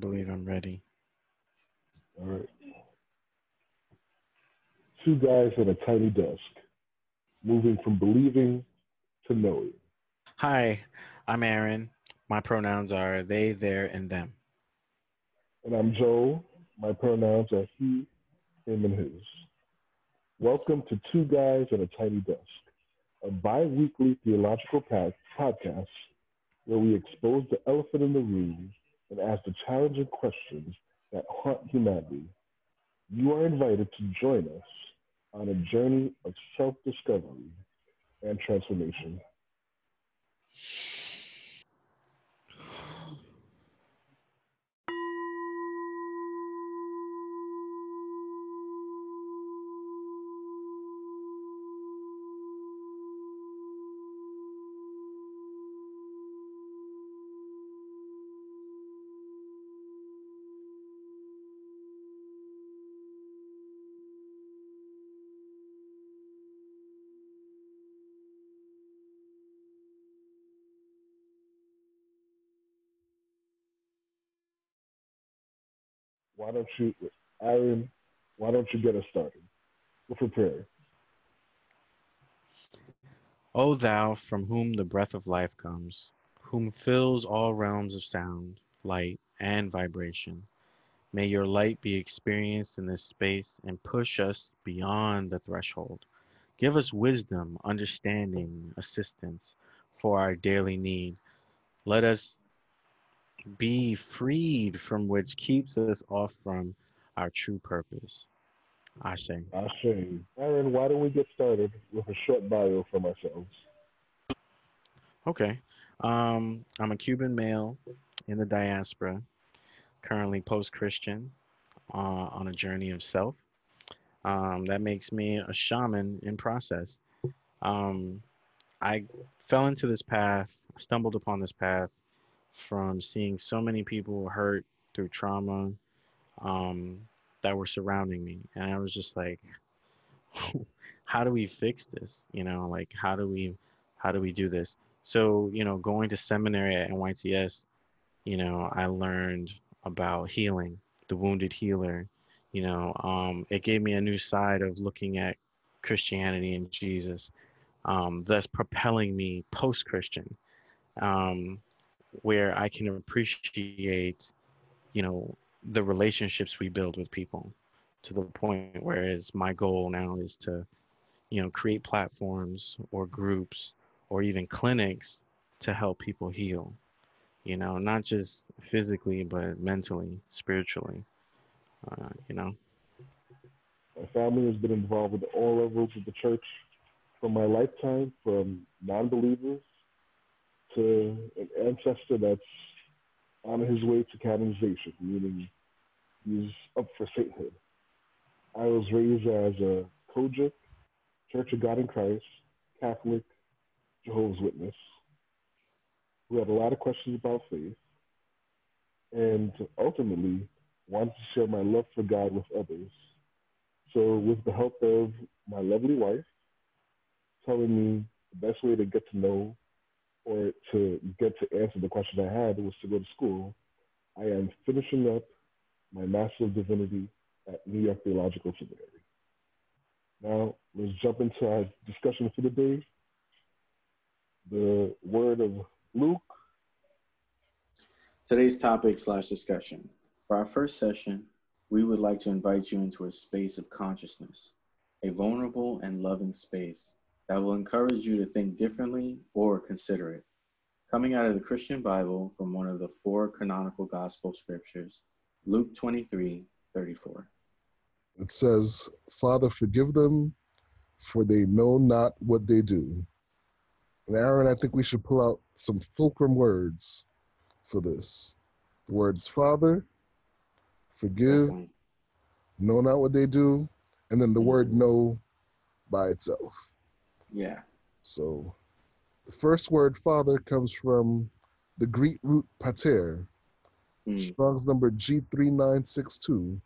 believe I'm ready. All right. Two guys at a tiny desk, moving from believing to knowing. Hi, I'm Aaron. My pronouns are they, their, and them. And I'm Joel. My pronouns are he, him, and his. Welcome to Two Guys at a Tiny Desk, a bi weekly theological podcast where we expose the elephant in the room and ask the challenging questions that haunt humanity. You are invited to join us on a journey of self discovery and transformation. Don't you, Aaron, why don't you get us started with a prayer? O thou from whom the breath of life comes, whom fills all realms of sound, light, and vibration, may your light be experienced in this space and push us beyond the threshold. Give us wisdom, understanding, assistance for our daily need. Let us be freed from which keeps us off from our true purpose. Ashe. Ashe. Aaron, why don't we get started with a short bio from ourselves? Okay. Um, I'm a Cuban male in the diaspora, currently post Christian uh, on a journey of self. Um, that makes me a shaman in process. Um, I fell into this path, stumbled upon this path from seeing so many people hurt through trauma um, that were surrounding me. And I was just like, how do we fix this? You know, like how do we how do we do this? So, you know, going to seminary at NYTS, you know, I learned about healing, the wounded healer. You know, um, it gave me a new side of looking at Christianity and Jesus, um, thus propelling me post Christian. Um, where I can appreciate, you know, the relationships we build with people to the point whereas my goal now is to, you know, create platforms or groups or even clinics to help people heal, you know, not just physically, but mentally, spiritually, uh, you know. My family has been involved with all levels of the church from my lifetime, from non believers to an ancestor that's on his way to canonization, meaning he's up for sainthood. I was raised as a COGIC, Church of God in Christ, Catholic, Jehovah's Witness, who had a lot of questions about faith, and ultimately wanted to share my love for God with others. So, with the help of my lovely wife, telling me the best way to get to know or to get to answer the question I had was to go to school. I am finishing up my Master of Divinity at New York Theological Seminary. Now, let's jump into our discussion for the day. The word of Luke. Today's topic slash discussion. For our first session, we would like to invite you into a space of consciousness, a vulnerable and loving space that will encourage you to think differently or consider it. Coming out of the Christian Bible from one of the four canonical gospel scriptures, Luke 23 34. It says, Father, forgive them, for they know not what they do. And Aaron, I think we should pull out some fulcrum words for this. The words Father, forgive, Definitely. know not what they do, and then the mm-hmm. word know by itself. Yeah. So the first word father comes from the Greek root pater, mm. Strong's number G3962,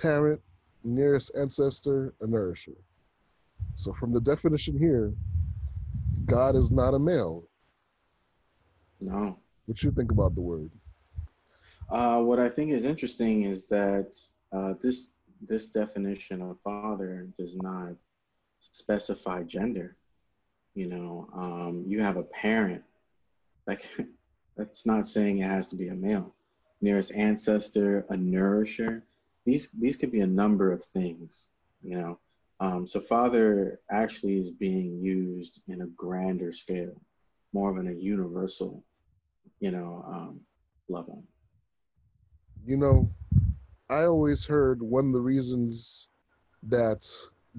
parent, nearest ancestor, a nourisher. So from the definition here, God is not a male. No. What you think about the word? Uh, what I think is interesting is that uh, this this definition of father does not specify gender. You know, um, you have a parent. Like that's not saying it has to be a male. Nearest ancestor, a nourisher. These these could be a number of things. You know, um, so father actually is being used in a grander scale, more of an, a universal, you know, um, level. You know, I always heard one of the reasons that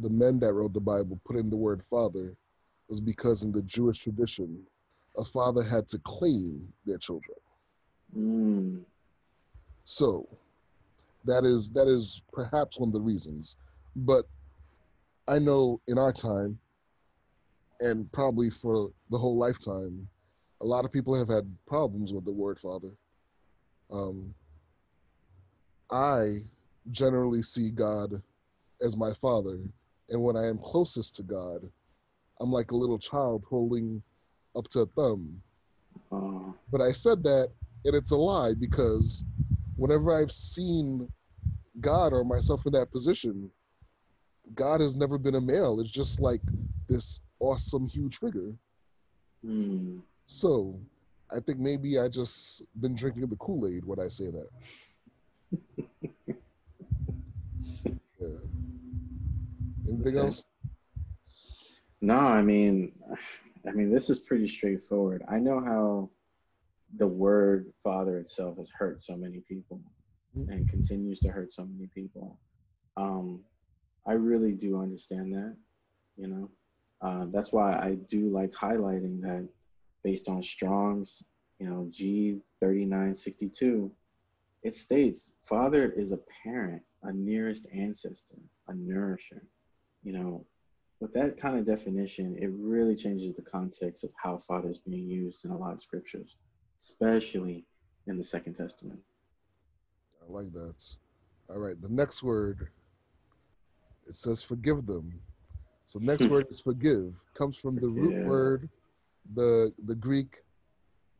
the men that wrote the Bible put in the word father was because in the Jewish tradition, a father had to claim their children. Mm. So that is that is perhaps one of the reasons. But I know in our time, and probably for the whole lifetime, a lot of people have had problems with the word father. Um, I generally see God as my father. And when I am closest to God, I'm like a little child holding up to a thumb. Oh. But I said that, and it's a lie because whenever I've seen God or myself in that position, God has never been a male. It's just like this awesome, huge figure. Mm. So I think maybe I just been drinking the Kool Aid when I say that. Anything else? No, I mean, I mean, this is pretty straightforward. I know how the word father itself has hurt so many people and continues to hurt so many people. Um, I really do understand that, you know. Uh, that's why I do like highlighting that based on Strong's, you know, G3962, it states father is a parent, a nearest ancestor, a nourisher. You know, with that kind of definition, it really changes the context of how father is being used in a lot of scriptures, especially in the Second Testament. I like that. All right, the next word it says forgive them. So next word is forgive. Comes from the root Yeah. word, the the Greek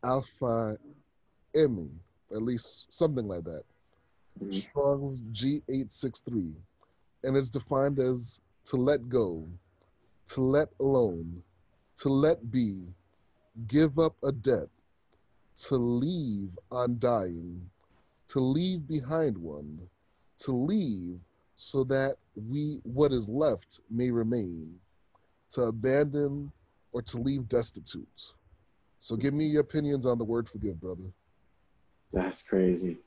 alpha emi, at least something like that. Mhm. Strong's G863. And it's defined as to let go, to let alone, to let be, give up a debt, to leave undying, to leave behind one, to leave so that we what is left may remain, to abandon or to leave destitute. So give me your opinions on the word forgive, brother. That's crazy.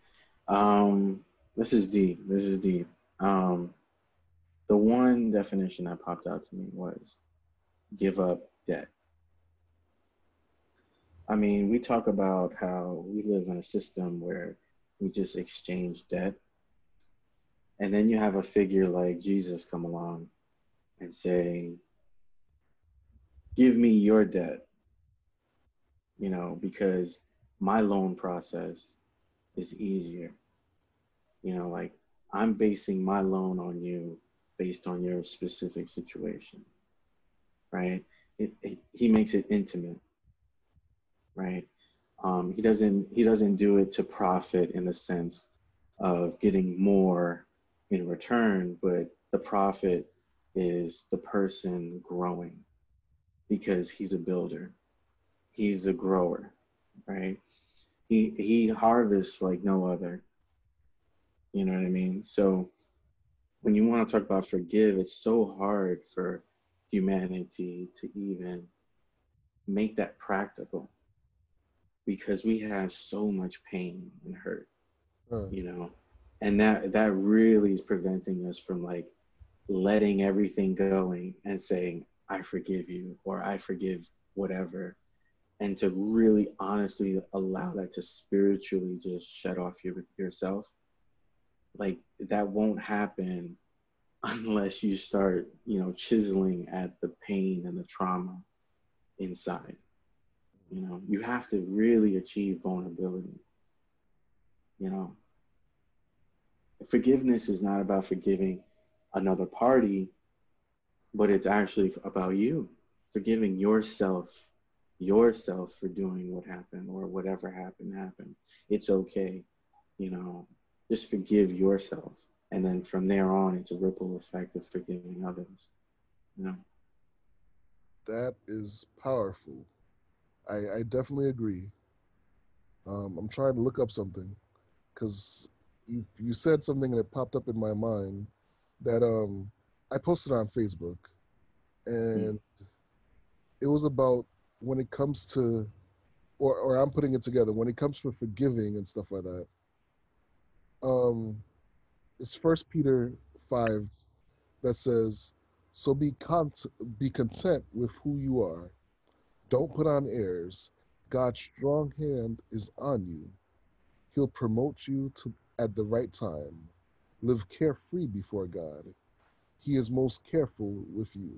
Um, this is deep. This is deep. Um, the one definition that popped out to me was give up debt. I mean, we talk about how we live in a system where we just exchange debt. And then you have a figure like Jesus come along and say, Give me your debt, you know, because my loan process is easier. You know, like I'm basing my loan on you based on your specific situation, right? It, it, he makes it intimate, right? Um, he doesn't he doesn't do it to profit in the sense of getting more in return, but the profit is the person growing because he's a builder, he's a grower, right? He he harvests like no other. You know what I mean? So when you want to talk about forgive, it's so hard for humanity to even make that practical because we have so much pain and hurt, Uh, you know, and that that really is preventing us from like letting everything going and saying I forgive you or I forgive whatever, and to really honestly allow that to spiritually just shut off your yourself. Like that won't happen unless you start, you know, chiseling at the pain and the trauma inside. You know, you have to really achieve vulnerability. You know, forgiveness is not about forgiving another party, but it's actually about you forgiving yourself, yourself for doing what happened or whatever happened happened. It's okay. you know, just forgive yourself. And then from there on, it's a ripple effect of forgiving others. You know? That is powerful. I, I definitely agree. Um, I'm trying to look up something because you, you said something and it popped up in my mind that um, I posted on Facebook. And it was about when it comes to, or, or I'm putting it together, when it comes to forgiving and stuff like that. Um, it's First Peter 5 that says, So be, con- be content with who you are. Don't put on airs. God's strong hand is on you. He'll promote you to, at the right time. Live carefree before God. He is most careful with you.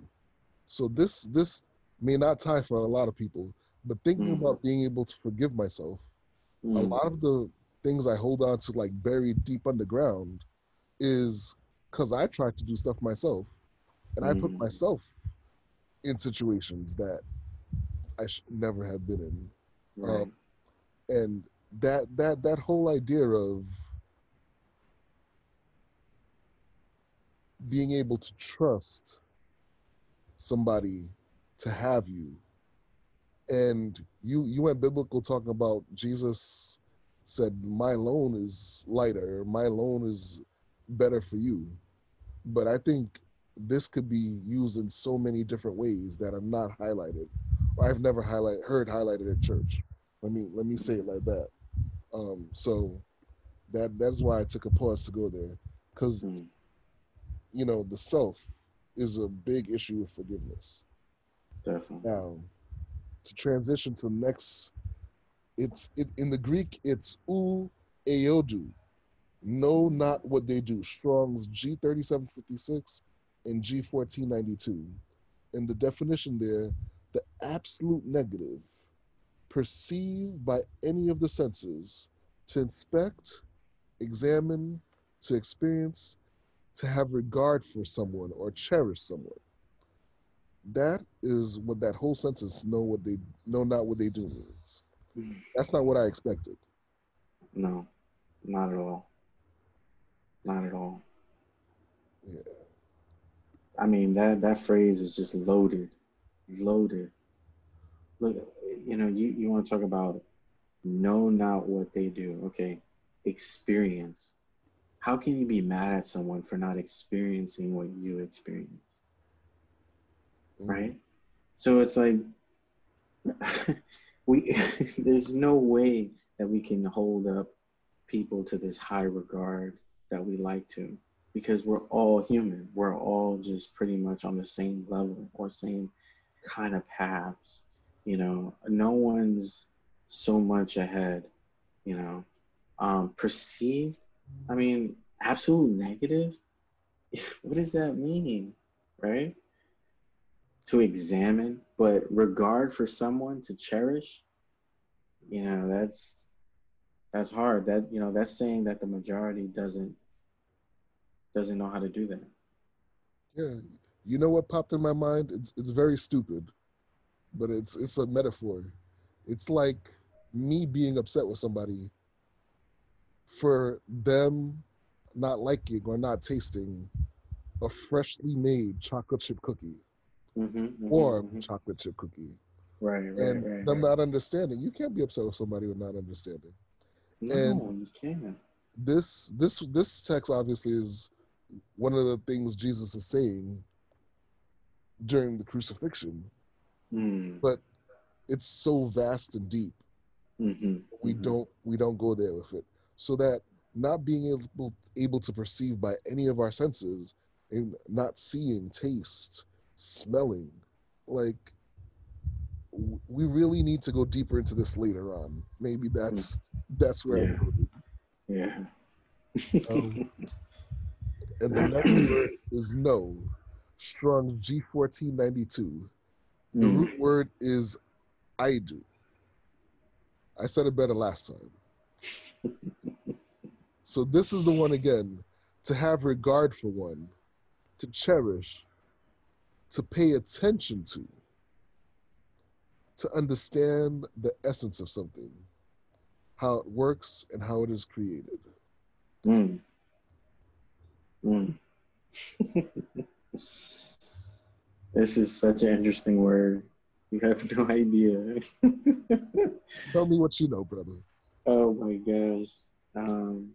So this this may not tie for a lot of people, but thinking Mm. about being able to forgive myself, a Mm, lot of the things I hold on to like buried deep underground is because I tried to do stuff myself, and I put Mm. myself in situations that I should never have been in right. um, and that that that whole idea of being able to trust somebody to have you and you you went biblical talking about jesus said my loan is lighter my loan is better for you. But i think this could be used in so many different ways that are not highlighted or i've never highlight heard highlighted at church. Let me let me say it like that. Um so that that's why i took a pause to go there because Mm, you know the self is a big issue with forgiveness. Definitely. now to transition to the next it's it, in the greek it's u aodu know not what they do. Strong's g3756 and g1492 and the definition there the absolute negative perceived by any of the senses to inspect examine to experience to have regard for someone or cherish someone. That is what that whole sentence know what they know not what they do means that's not what i expected No, not at all. Not at all. Yeah. I mean that that phrase is just loaded, loaded. Look, you know, you you want to talk about know not what they do. Okay, experience. How can you be mad at someone for not experiencing what you experienced? Mm. right? So it's like we there's no way that we can hold up people to this high regard that we like to because we're all human. We're all just pretty much on the same level or same kind of paths. You know, no one's so much ahead, you know. Um perceived, I mean, absolute negative. What does that mean? Right? To examine, but regard for someone to cherish, you know, that's that's hard. That you know, that's saying that the majority doesn't doesn't know how to do that. yeah you know what popped in my mind it's it's very stupid but it's it's a metaphor it's like me being upset with somebody for them not liking or not tasting a freshly made chocolate chip cookie Mm-hmm, or chocolate chip cookie right, right, and right. them right. not understanding you can't be upset with somebody with not understanding no, and- you can't. this this this text obviously is one of the things jesus is saying during the crucifixion Mm, it's so vast and deep mm-hmm, we mhm. don't we don't go there with it so that not being able able to perceive by any of our senses and not seeing taste smelling. Like we really need to go deeper into this later on. Maybe that's that's where Yeah. I'm going. Yeah. Um, and the next word is no. Strong g1492 the Mm, root word is eido. I said it better last time. So this is the one again to have regard for one to cherish to pay attention to to understand the essence of something how it works and how it is created Mm. Mm. this is such an interesting word. You have no idea. Tell me what you know, brother. oh my gosh. Um,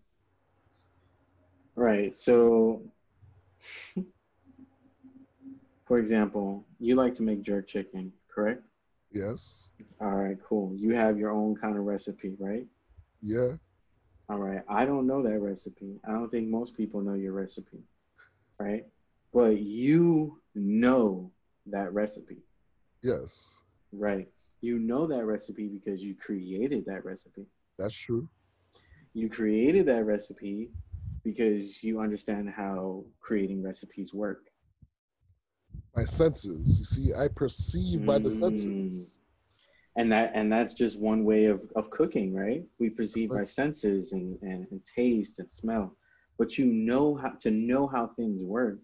right. So, for example, you like to make jerk chicken, correct? Yes. All right, cool. You have your own kind of recipe, right? Yeah. All right. I don't know that recipe. I don't think most people know your recipe, right? But you know that recipe, Yes. right? You know that recipe because you created that recipe. That's true. You created that recipe because you understand how creating recipes work. My senses. You see, I perceive by the Mm. senses. And that and that's just one way of, of cooking, right? We perceive right. by senses and, and, and taste and smell. But you know how to know how things work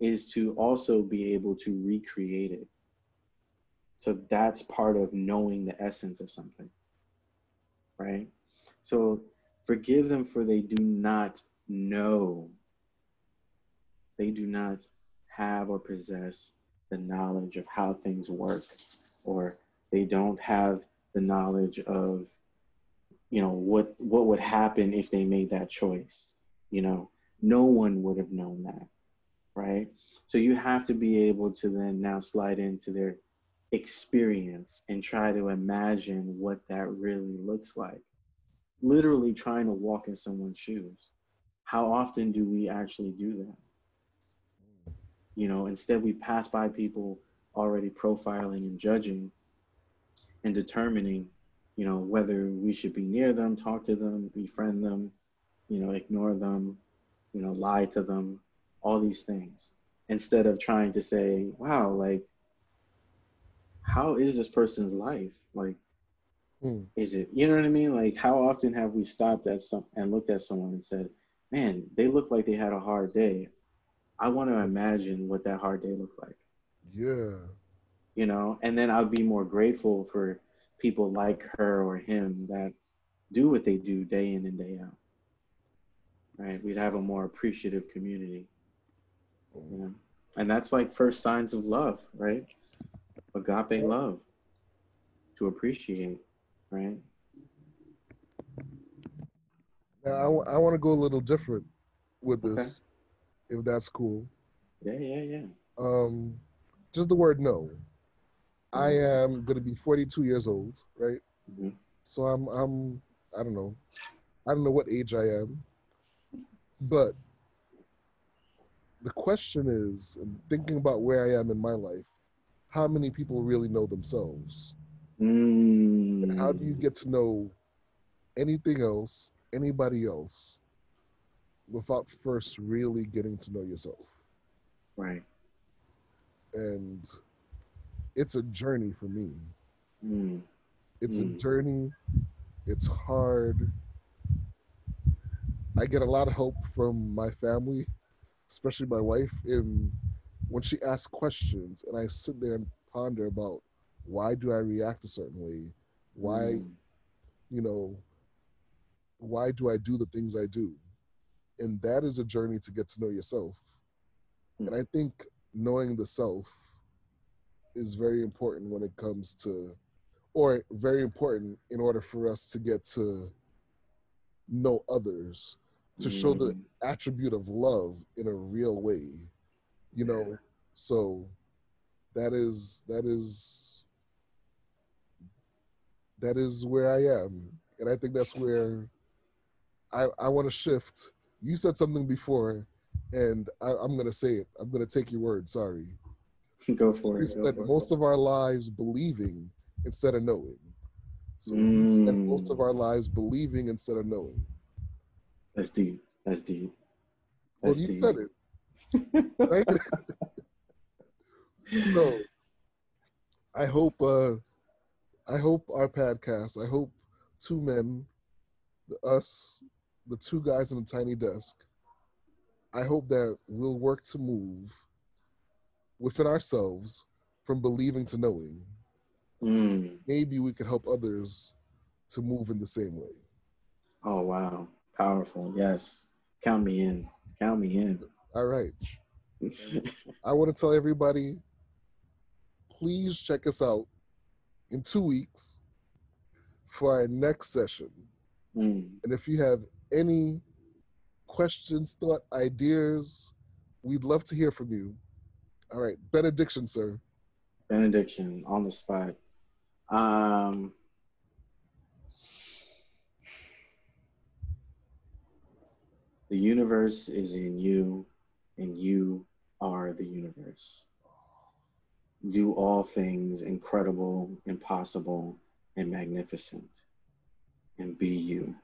is to also be able to recreate it. So that's part of knowing the essence of something. Right? So forgive them for they do not know. They do not have or possess the knowledge of how things work or they don't have the knowledge of you know what what would happen if they made that choice you know? No one would have known that right? So you have to be able to then now slide into their experience and try to imagine what that really looks like. Literally trying to walk in someone's shoes. How often do we actually do that you know instead we pass by people already profiling and judging and determining you know whether we should be near them talk to them befriend them you know ignore them you know lie to them all these things. Instead of trying to say wow like how is this person's life? Like Hmm. is it you know what i mean? Like how often have we stopped at some and looked at someone and said man they look like they had a hard day i want to imagine what that hard day looked like. Yeah. you know and then i'd be more grateful for people like her or him that do what they do day in and day out. Right? We'd have a more appreciative community. You know? And that's like first signs of love right? Agape love to appreciate right? Now, I, want to go a little different with Okay. If that's cool. yeah yeah yeah Um, just the word no. I am going to be 42 years old, right? Mhm. So I'm, I'm, I don't know. I don't know what age I am. But the question is, and thinking about where I am in my life, how many people really know themselves? mm. And how do you get to know anything else, anybody else, without first really getting to know yourself? right And it's a journey for me. mm. It's a Mm. journey. It's hard. I get a lot of help from my family, especially my wife, in when she asks questions, and I sit there and ponder about why do I react a certain way, why Mm. you know, why do I do the things I do, and that is a journey to get to know yourself. Mm. And I think knowing the self is very important when it comes to or very important in order for us to get to know others to show the Mm. attribute of love in a real way you know Yeah. so that is that is that is where i am and i think that's where i i want to shift you said something before and I, i'm going to say it. I'm going to take your word. Sorry. Go for we it. Go spent it. most of our lives believing instead of knowing. So we spent most of Mm. our lives believing instead of knowing. That's deep. That's deep. Well you deep. said it. Right? so I hope uh I hope our podcast, I hope two men, us, the two guys in a tiny desk, I hope that we'll work to move within ourselves from believing to knowing. Mm. Maybe we could help others to move in the same way. Oh wow, powerful. Yes, Count me in. Count me in. All right. I want to tell everybody please check us out in two weeks for our next session. Mm. And if you have any questions, thought, ideas, we'd love to hear from you. All right. Benediction, sir. Benediction on the spot. Um, the universe is in you, and you are the universe. Do all things incredible, impossible, and magnificent, and be you.